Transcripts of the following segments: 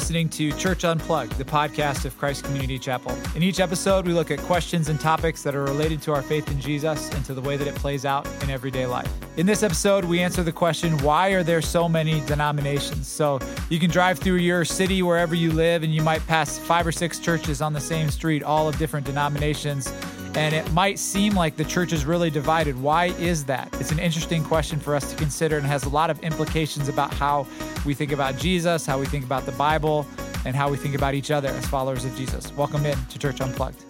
listening to Church Unplugged, the podcast of Christ Community Chapel. In each episode, we look at questions and topics that are related to our faith in Jesus and to the way that it plays out in everyday life. In this episode, we answer the question why are there so many denominations? So you can drive through your city wherever you live, and you might pass five or six churches on the same street, all of different denominations and it might seem like the church is really divided. Why is that? It's an interesting question for us to consider and has a lot of implications about how we think about Jesus, how we think about the Bible, and how we think about each other as followers of Jesus. Welcome in to Church Unplugged.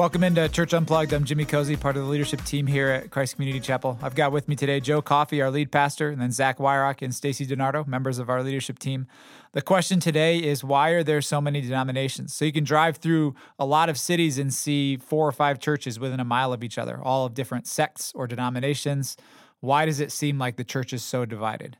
Welcome into Church Unplugged. I'm Jimmy Cozy, part of the leadership team here at Christ Community Chapel. I've got with me today Joe Coffey, our lead pastor, and then Zach Wyrock and Stacy Donardo, members of our leadership team. The question today is why are there so many denominations? So you can drive through a lot of cities and see four or five churches within a mile of each other, all of different sects or denominations. Why does it seem like the church is so divided?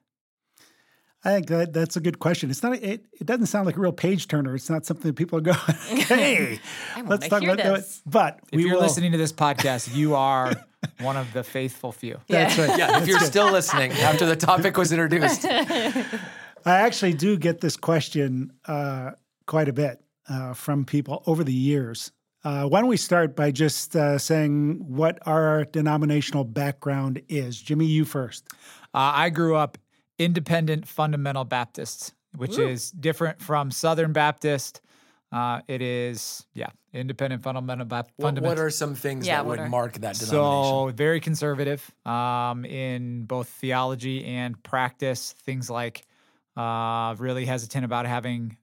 I think that that's a good question. It's not. It, it doesn't sound like a real page turner. It's not something that people are going. Hey, let's talk about this. that. But if you're will. listening to this podcast, you are one of the faithful few. Yeah. That's right. Yeah, if you're still listening after the topic was introduced. I actually do get this question uh, quite a bit uh, from people over the years. Uh, why don't we start by just uh, saying what our denominational background is? Jimmy, you first. Uh, I grew up independent fundamental Baptists, which Ooh. is different from Southern Baptist. Uh, it is, yeah, independent fundamental Baptist. What, what, are some things yeah, that would are, mark that denomination? So, very conservative um, in both theology and practice. Things like uh, really hesitant about having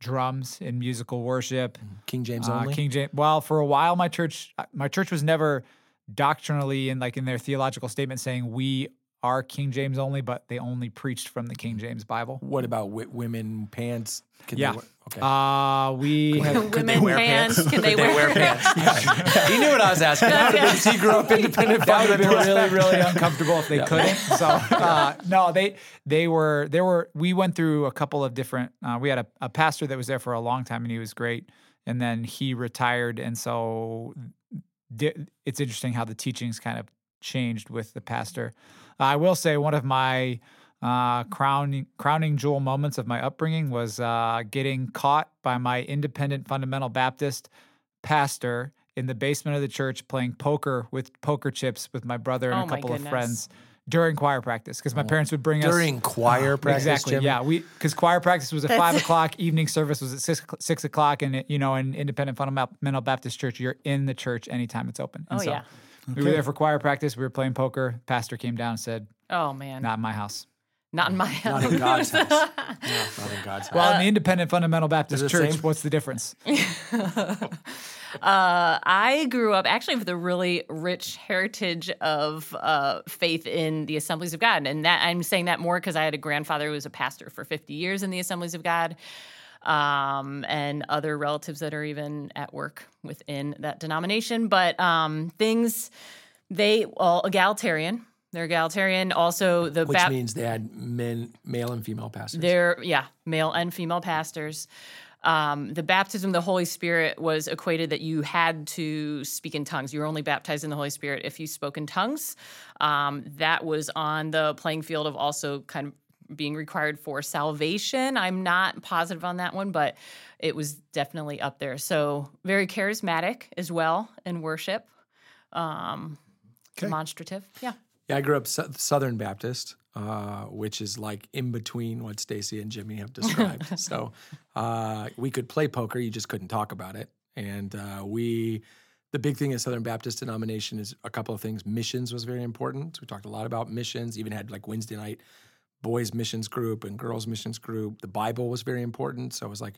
drums in musical worship. Mm-hmm. King James uh, only. King James. Well, for a while, my church, uh, my church was never doctrinally and like in their theological statement saying we are King James only, but they only preached from the King James Bible. What about w- women pants? Can yeah. okay. Uh, we have women pants. pants. Can they, wear, wear pants? he knew what I was asking. yeah. He grew up independent. That would have been really, really uncomfortable if they yeah. couldn't. So uh, no, they they were there were. We went through a couple of different. Uh, we had a, a pastor that was there for a long time, and he was great. And then he retired, and so di- it's interesting how the teachings kind of changed with the pastor. I will say one of my uh, crowning crowning jewel moments of my upbringing was uh, getting caught by my independent fundamental Baptist pastor in the basement of the church playing poker with poker chips with my brother and oh a couple of friends during choir practice because my oh. parents would bring during us during choir practice. Exactly. Jimmy? Yeah, we because choir practice was at five o'clock. Evening service was at six six o'clock, and it, you know, in Independent Fundamental Baptist Church, you're in the church anytime it's open. And oh so, yeah. Okay. We were there for choir practice. We were playing poker. Pastor came down and said, "Oh man, not in my house." Not in my house. Not in God's house. no, not in God's house. Well, in the Independent Fundamental Baptist Church, what's the difference? uh, I grew up actually with a really rich heritage of uh, faith in the Assemblies of God, and that I'm saying that more because I had a grandfather who was a pastor for 50 years in the Assemblies of God um, and other relatives that are even at work within that denomination. But um, things they all egalitarian. They're egalitarian. Also, the which means they had men, male and female pastors. They're yeah, male and female pastors. Um, the baptism of the Holy Spirit was equated that you had to speak in tongues. You were only baptized in the Holy Spirit if you spoke in tongues. Um, that was on the playing field of also kind of being required for salvation. I'm not positive on that one, but it was definitely up there. So very charismatic as well in worship, um, okay. demonstrative. Yeah. Yeah, I grew up Southern Baptist, uh, which is like in between what Stacy and Jimmy have described. so uh, we could play poker, you just couldn't talk about it. And uh, we, the big thing in Southern Baptist denomination is a couple of things. Missions was very important. So we talked a lot about missions. Even had like Wednesday night boys missions group and girls missions group. The Bible was very important. So it was like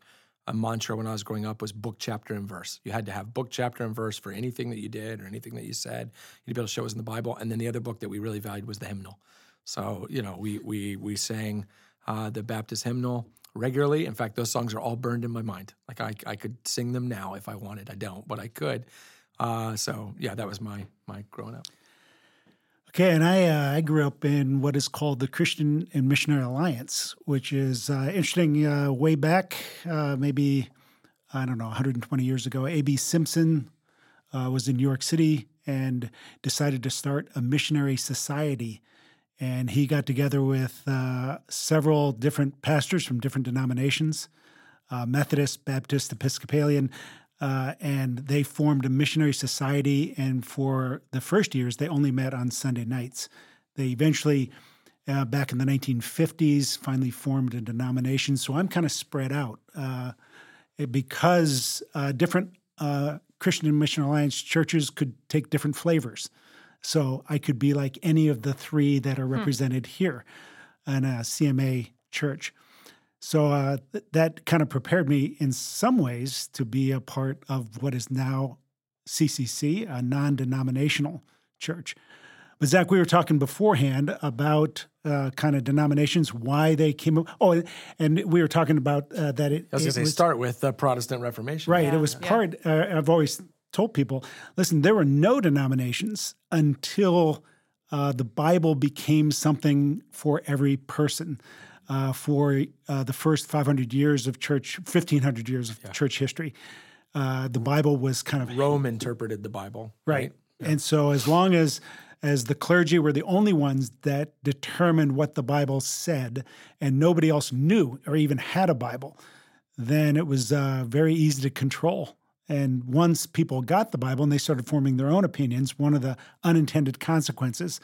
a mantra when I was growing up was book, chapter, and verse. You had to have book, chapter, and verse for anything that you did or anything that you said. You'd be able to show us in the Bible. And then the other book that we really valued was the hymnal. So you know, we we we sang uh, the Baptist hymnal regularly. In fact, those songs are all burned in my mind. Like I I could sing them now if I wanted. I don't, but I could. Uh, so yeah, that was my my growing up. Okay, and I uh, I grew up in what is called the Christian and Missionary Alliance, which is uh, interesting. Uh, way back, uh, maybe I don't know, 120 years ago, A.B. Simpson uh, was in New York City and decided to start a missionary society, and he got together with uh, several different pastors from different denominations Methodist, Baptist, Episcopalian. Uh, and they formed a missionary society. And for the first years, they only met on Sunday nights. They eventually, uh, back in the 1950s, finally formed a denomination. So I'm kind of spread out uh, because uh, different uh, Christian and Mission Alliance churches could take different flavors. So I could be like any of the three that are represented hmm. here in a CMA church. So uh, th- that kind of prepared me in some ways to be a part of what is now CCC, a non denominational church. But Zach, we were talking beforehand about uh, kind of denominations, why they came up. Oh, and we were talking about uh, that it. I was going to say, start with the Protestant Reformation. Right. Yeah. It was part, uh, I've always told people listen, there were no denominations until uh, the Bible became something for every person. Uh, for uh, the first 500 years of church, 1500 years of yeah. church history, uh, the Bible was kind of Rome interpreted the Bible, right? right? Yeah. And so, as long as as the clergy were the only ones that determined what the Bible said, and nobody else knew or even had a Bible, then it was uh, very easy to control. And once people got the Bible and they started forming their own opinions, one of the unintended consequences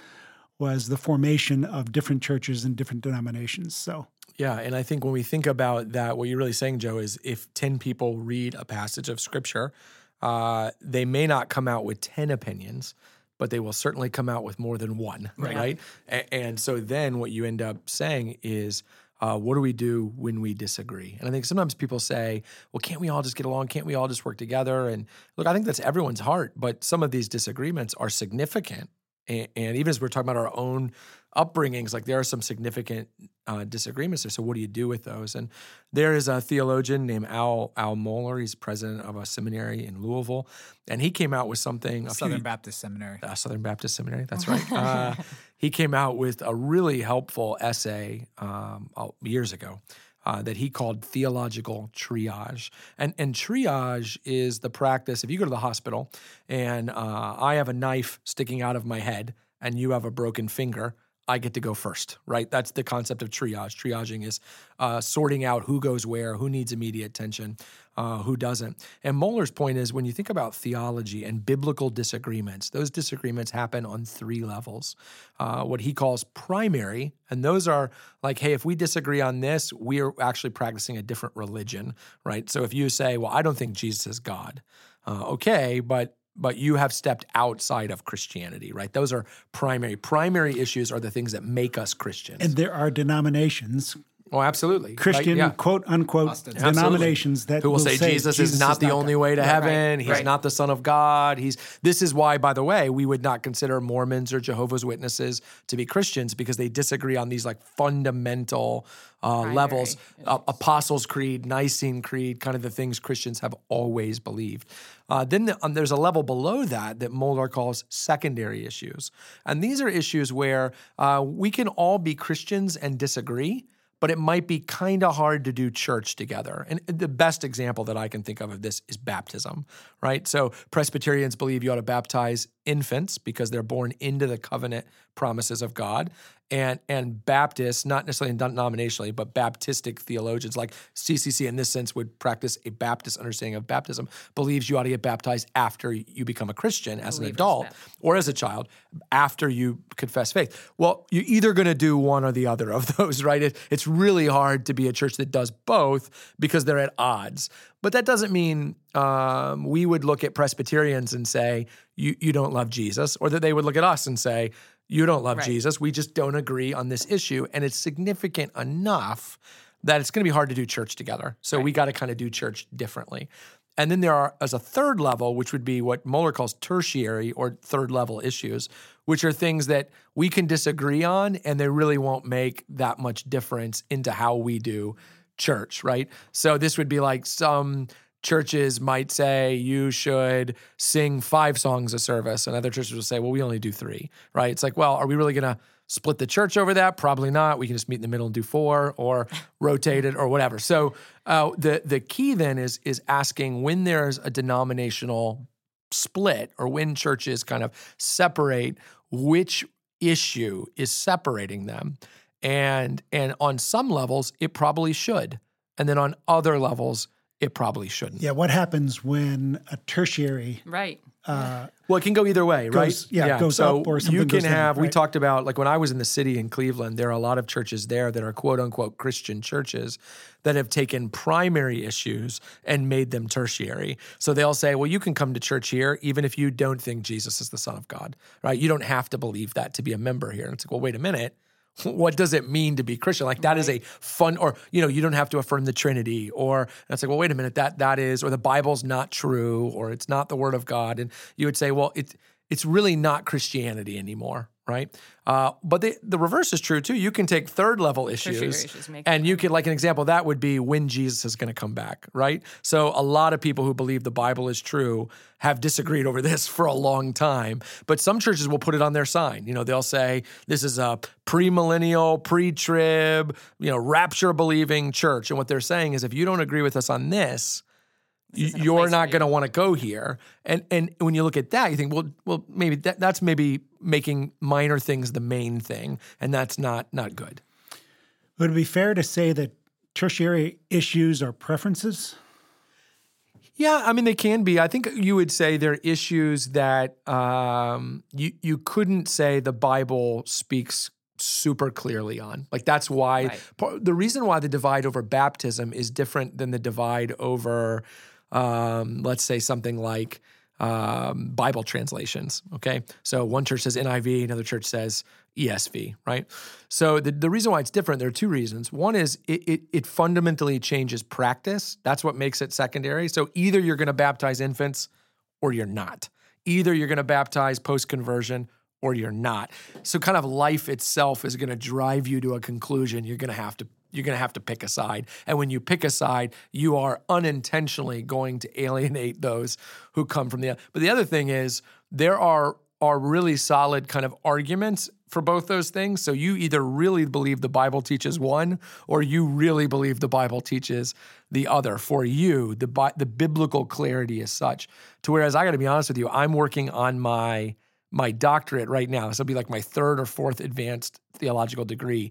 was the formation of different churches and different denominations. So, yeah, and I think when we think about that, what you're really saying, Joe, is if 10 people read a passage of scripture, uh, they may not come out with 10 opinions, but they will certainly come out with more than one, right? right? And, and so then what you end up saying is, uh, what do we do when we disagree? And I think sometimes people say, well, can't we all just get along? Can't we all just work together? And look, I think that's everyone's heart, but some of these disagreements are significant. And, and even as we're talking about our own upbringings, like there are some significant uh, disagreements there. So what do you do with those? And there is a theologian named Al Al Mohler. He's president of a seminary in Louisville, and he came out with something. Southern few, Baptist Seminary. Uh, Southern Baptist Seminary. That's right. uh, he came out with a really helpful essay um, years ago. Uh, that he called theological triage. And, and triage is the practice if you go to the hospital and uh, I have a knife sticking out of my head and you have a broken finger, I get to go first, right? That's the concept of triage. Triaging is uh, sorting out who goes where, who needs immediate attention, uh, who doesn't. And Mohler's point is when you think about theology and biblical disagreements, those disagreements happen on three levels. Uh, what he calls primary, and those are like, hey, if we disagree on this, we are actually practicing a different religion, right? So if you say, well, I don't think Jesus is God, uh, okay, but but you have stepped outside of Christianity, right? Those are primary. Primary issues are the things that make us Christians. And there are denominations. Oh, absolutely. Christian, like, yeah. quote unquote, denominations that who will, will say, say, Jesus, Jesus is not is the not only God. way to heaven. Right. He's right. not the Son of God. He's. This is why, by the way, we would not consider Mormons or Jehovah's Witnesses to be Christians because they disagree on these like fundamental uh, levels. Uh, Apostles' Creed, Nicene Creed, kind of the things Christians have always believed. Uh, then the, um, there's a level below that that Mohler calls secondary issues. And these are issues where uh, we can all be Christians and disagree, but it might be kind of hard to do church together. And the best example that I can think of of this is baptism, right? So Presbyterians believe you ought to baptize infants because they're born into the covenant promises of God. And, and Baptists, not necessarily denominationally, but Baptistic theologians like CCC in this sense would practice a Baptist understanding of baptism, believes you ought to get baptized after you become a Christian as an adult or as a child, after you confess faith. Well, you're either going to do one or the other of those, right? It, it's really hard to be a church that does both because they're at odds. But that doesn't mean um, we would look at Presbyterians and say, you, you don't love Jesus, or that they would look at us and say, you don't love right. Jesus. We just don't agree on this issue. And it's significant enough that it's going to be hard to do church together. So right. we got to kind of do church differently. And then there are, as a third level, which would be what Mohler calls tertiary or third level issues, which are things that we can disagree on and they really won't make that much difference into how we do church, right? So this would be like some churches might say you should sing five songs a service, and other churches will say, well, we only do three, right? It's like, well, are we really going to split the church over that? Probably not. We can just meet in the middle and do four, or rotate it, or whatever. So uh, the the key then is is asking when there's a denominational split, or when churches kind of separate, which issue is separating them. And and on some levels it probably should. And then on other levels it probably shouldn't. Yeah, what happens when a tertiary Right. uh, Well, it can go either way, right? Goes- yeah, goes so up or something you can goes down, have. We talked about like when I was in the city in Cleveland, there are a lot of churches there that are quote unquote Christian churches that have taken primary issues and made them tertiary. So they'll say, well, you can come to church here even if you don't think Jesus is the Son of God, right? You don't have to believe that to be a member here. And it's like, well, wait a minute. What does it mean to be Christian? Like that is a fun, or you know, you don't have to affirm the Trinity, or and it's like, well, wait a minute, that that is, or the Bible's not true, or it's not the Word of God, and you would say, well, it's it's really not Christianity anymore, right? Uh, but the the reverse is true too. You can take third level issues, issues, and you can, like an example, that would be when Jesus is going to come back, right? So a lot of people who believe the Bible is true have disagreed over this for a long time. But some churches will put it on their sign. You know, they'll say this is a premillennial, pre-trib, you know, rapture believing church, and what they're saying is if you don't agree with us on this y- isn't a you're not going to want to go here. And and when you look at that, you think, well, well, maybe that, that's maybe making minor things the main thing, and that's not not good. would it be fair to say that tertiary issues are preferences? Yeah, I mean they can be. I think you would say there are issues that um, you you couldn't say the Bible speaks super clearly on. Like that's why Right. the reason why the divide over baptism is different than the divide over, um, let's say something like um, Bible translations. Okay, so one church says NIV, another church says ESV, right? So the, the reason why it's different, there are two reasons. One is it, it, it fundamentally changes practice. That's what makes it secondary. So either you're going to baptize infants or you're not. Either you're going to baptize post conversion or you're not. So kind of life itself is going to drive you to a conclusion. You're going to have to you're going to have to pick a side. And when you pick a side, you are unintentionally going to alienate those who come from the other. But the other thing is there are are really solid kind of arguments for both those things. So you either really believe the Bible teaches one or you really believe the Bible teaches the other. For you, the Bi- the biblical clarity is such to whereas I got to be honest with you, I'm working on my my doctorate right now. This will be like my third or fourth advanced theological degree.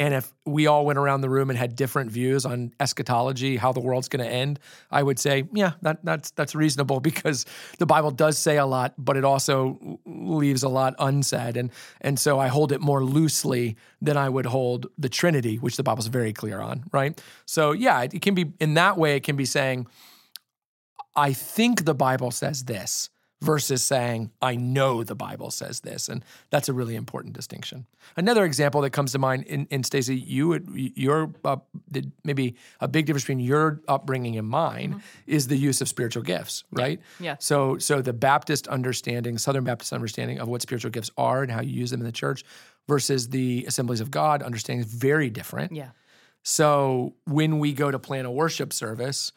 And if we all went around the room and had different views on eschatology, how the world's going to end, I would say, yeah, that, that's that's reasonable because the Bible does say a lot, but it also leaves a lot unsaid, and and so I hold it more loosely than I would hold the Trinity, which the Bible's very clear on, right? So yeah, it, it can be in that way. It can be saying, I think the Bible says this versus saying, I know the Bible says this. And that's a really important distinction. Another example that comes to mind in, in Stacey, you would, your, uh, maybe a big difference between your upbringing and mine is the use of spiritual gifts, right? Yeah. So, so the Baptist understanding, Southern Baptist understanding of what spiritual gifts are and how you use them in the church versus the Assemblies of God understanding is very different. Yeah. So when we go to plan a worship service,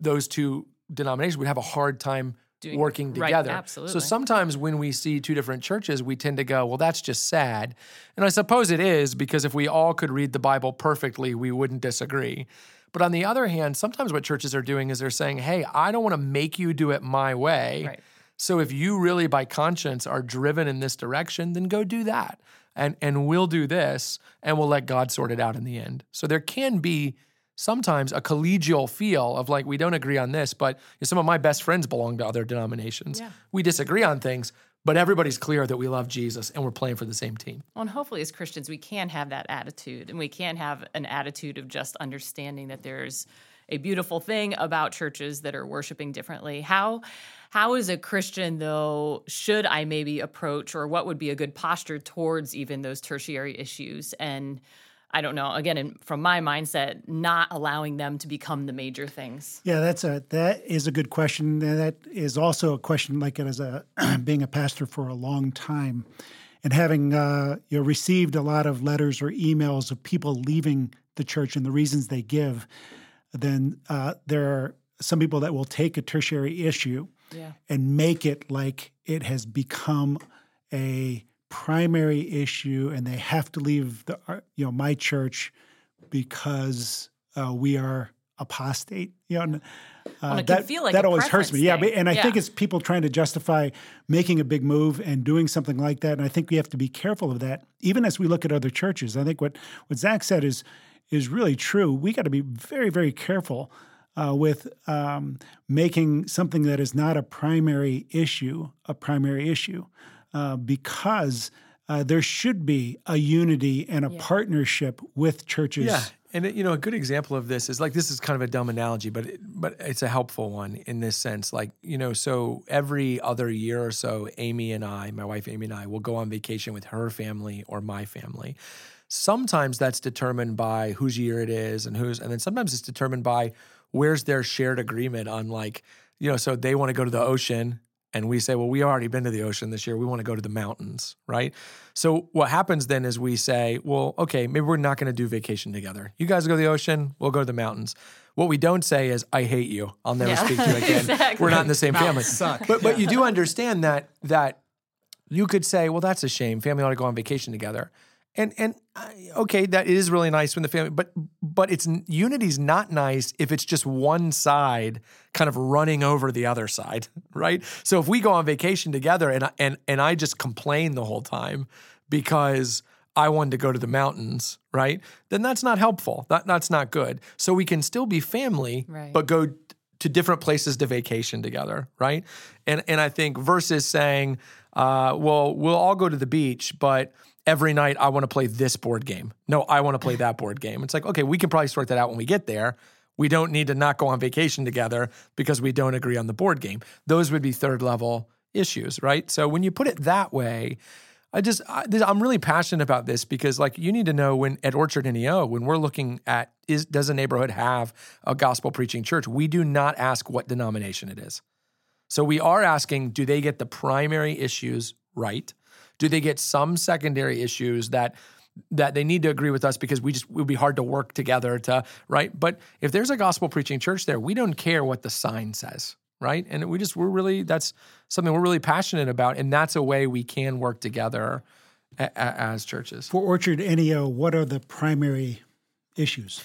those two denominations would have a hard time Doing- working right, together. absolutely. So sometimes when we see two different churches, we tend to go, well, that's just sad. And I suppose it is because if we all could read the Bible perfectly, we wouldn't disagree. But on the other hand, sometimes what churches are doing is they're saying, hey, I don't want to make you do it my way. Right. So if you really by conscience are driven in this direction, then go do that. And and we'll do this and we'll let God sort it out in the end. So there can be sometimes a collegial feel of like we don't agree on this, but some of my best friends belong to other denominations. Yeah. We disagree on things, but everybody's clear that we love Jesus and we're playing for the same team. Well, and hopefully, as Christians, we can have that attitude, and we can have an attitude of just understanding that there's a beautiful thing about churches that are worshiping differently. How how as a Christian though should I maybe approach, or what would be a good posture towards even those tertiary issues and I don't know. Again, in, from my mindset, not allowing them to become the major things. Yeah, that's a that is a good question. That is also a question like it as a being a pastor for a long time, and having uh, you know, received a lot of letters or emails of people leaving the church and the reasons they give. Then uh, there are some people that will take a tertiary issue Yeah. and make it like it has become a primary issue, and they have to leave the uh, you know my church because uh, we are apostate. You know, Uh, Well, that feel like that always hurts me. Yeah, but, and I thing. think it's people trying to justify making a big move and doing something like that. And I think we have to be careful of that, even as we look at other churches. I think what what Zach said is is really true. We got to be very very careful uh, with um, making something that is not a primary issue a primary issue, uh, because. Uh, there should be a unity and a partnership with churches. Yeah, and you know, a good example of this is like this is kind of a dumb analogy, but it, but it's a helpful one in this sense. Like you know, so every other year or so, Amy and I, my wife Amy and I, will go on vacation with her family or my family. Sometimes that's determined by whose year it is and who's, and then sometimes it's determined by where's their shared agreement on like you know, so they want to go to the ocean and we say, well, we already been to the ocean this year. We want to go to the mountains, right? So what happens then is we say, well, okay, maybe we're not going to do vacation together. You guys go to the ocean, we'll go to the mountains. What we don't say is, I hate you. I'll never Yeah. speak to you again. Exactly. We're not in the same family. Suck. But but you do understand that that you could say, well, that's a shame. Family ought to go on vacation together. And and uh, okay, that is really nice when the family, but but it's unity's not nice if it's just one side kind of running over the other side, right? So if we go on vacation together and I- and and I just complain the whole time because I wanted to go to the mountains, right? Then that's not helpful. That that's not good. So we can still be family, Right. but go to different places to vacation together, right? And and I think versus saying, uh, well, we'll all go to the beach, but every night I want to play this board game. No, I want to play that board game. It's like, okay, we can probably sort that out when we get there. We don't need to not go on vacation together because we don't agree on the board game. Those would be third level issues, right? So when you put it that way, I just I, I'm really passionate about this because like you need to know when at Orchard NEO when we're looking at is does a neighborhood have a gospel preaching church? We do not ask what denomination it is. So we are asking do they get the primary issues right? Do they get some secondary issues that that they need to agree with us because we just it would be hard to work together to right? But if there's a gospel preaching church there, we don't care what the sign says, right? And we just we're really that's something we're really passionate about and that's a way we can work together a, a- as churches. For Orchard NEO, what are the primary issues?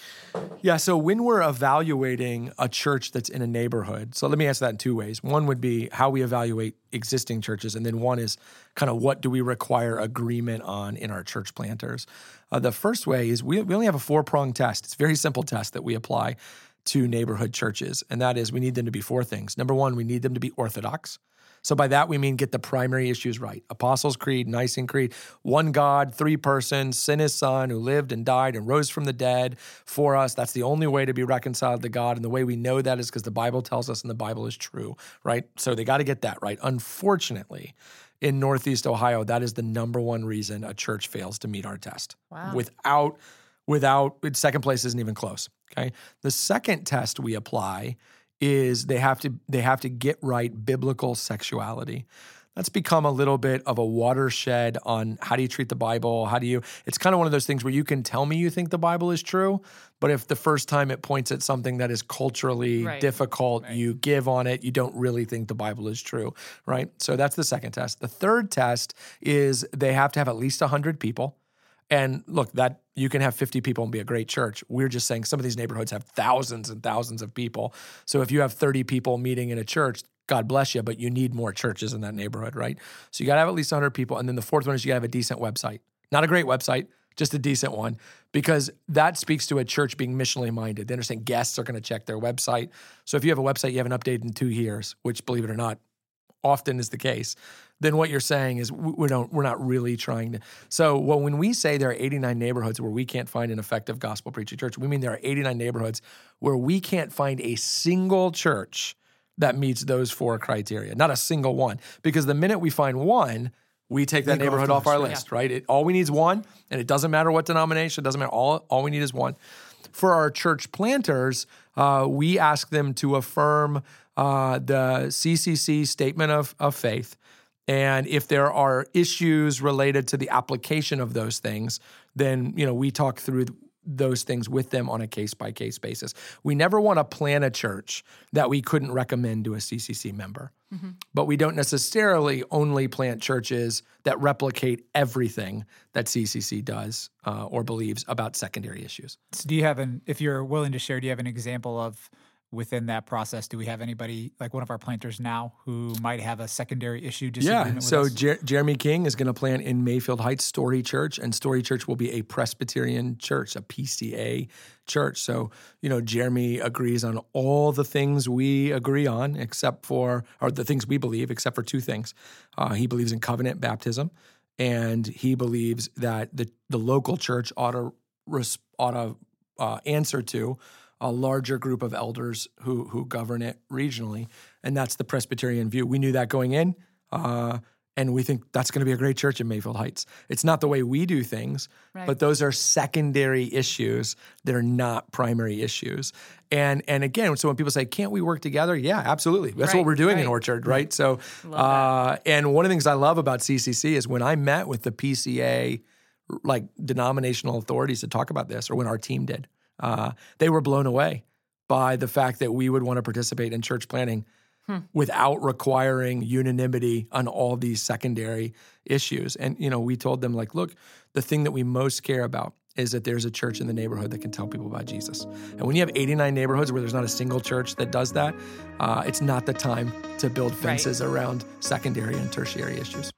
Yeah. So when we're evaluating a church that's in a neighborhood, so let me answer that in two ways. One would be how we evaluate existing churches, and then one is kind of what do we require agreement on in our church planters. Uh, the first way is we, we only have a four prong test. It's a very simple test that we apply to neighborhood churches, and that is we need them to be four things. Number one, we need them to be orthodox. So by that we mean get the primary issues right. Apostles' Creed, Nicene Creed, one God, three persons, sin his son who lived and died and rose from the dead for us. That's the only way to be reconciled to God. And the way we know that is because the Bible tells us and the Bible is true, right? So they got to get that right. Unfortunately, in Northeast Ohio, that is the number one reason a church fails to meet our test. Wow. Without without second place isn't even close. Okay. The second test we apply is they have to they have to get right biblical sexuality. That's become a little bit of a watershed on how do you treat the Bible? How do you it's kind of one of those things where you can tell me you think the Bible is true, but if the first time it points at something that is culturally Right. difficult, you give on it, you don't really think the Bible is true, right? So that's the second test. The third test is they have to have at least 100 people. And look, that you can have 50 people and be a great church. We're just saying some of these neighborhoods have thousands and thousands of people. So if you have 30 people meeting in a church, God bless you, but you need more churches in that neighborhood, right? So you got to have at least 100 people. And then the fourth one is you got to have a decent website. Not a great website, just a decent one, because that speaks to a church being missionally minded. They understand guests are going to check their website. So if you have a website you haven't updated in two years, which believe it or not, often is the case, then what you're saying is we don't we're not really trying to. So well, when we say there are 89 neighborhoods where we can't find an effective gospel preaching church, we mean there are 89 neighborhoods where we can't find a single church that meets those four criteria. Not a single one, because the minute we find one. We take that They go off neighborhood off our list, list, right? It, all we need is one, and it doesn't matter what denomination. It doesn't matter. All all we need is one for our church planters, uh, we ask them to affirm uh, the CCC statement of, of faith. And if there are issues related to the application of those things, then you know we talk through those things with them on a case by case basis. We never want to plan a church that we couldn't recommend to a CCC member. But we don't necessarily only plant churches that replicate everything that CCC does uh, or believes about secondary issues. So do you have an, if you're willing to share, do you have an example of within that process? Do we have anybody like one of our planters now who might have a secondary issue Yeah. So? Jer- Jeremy King is going to plant in Mayfield Heights Story Church, and Story Church will be a Presbyterian church, a PCA church. So you know, Jeremy agrees on all the things we agree on, except for or the things we believe, except for two things. Uh, he believes in covenant baptism, and he believes that the the local church ought to ought to uh, answer to a larger group of elders who who govern it regionally, and that's the Presbyterian view. We knew that going in, uh, and we think that's going to be a great church in Mayfield Heights. It's not the way we do things, Right. but those are secondary issues. They're not primary issues. And and again, so when people say, "Can't we work together?" Yeah, absolutely. That's what we're doing in. Orchard, right? So, uh, and one of the things I love about CCC is when I met with the PCA like denominational authorities to talk about this, or when our team did, uh, they were blown away by the fact that we would want to participate in church planning without requiring unanimity on all these secondary issues. And you know, we told them like, look, the thing that we most care about is that there's a church in the neighborhood that can tell people about Jesus. And when you have 89 neighborhoods where there's not a single church that does that, uh, it's not the time to build fences around secondary and tertiary issues.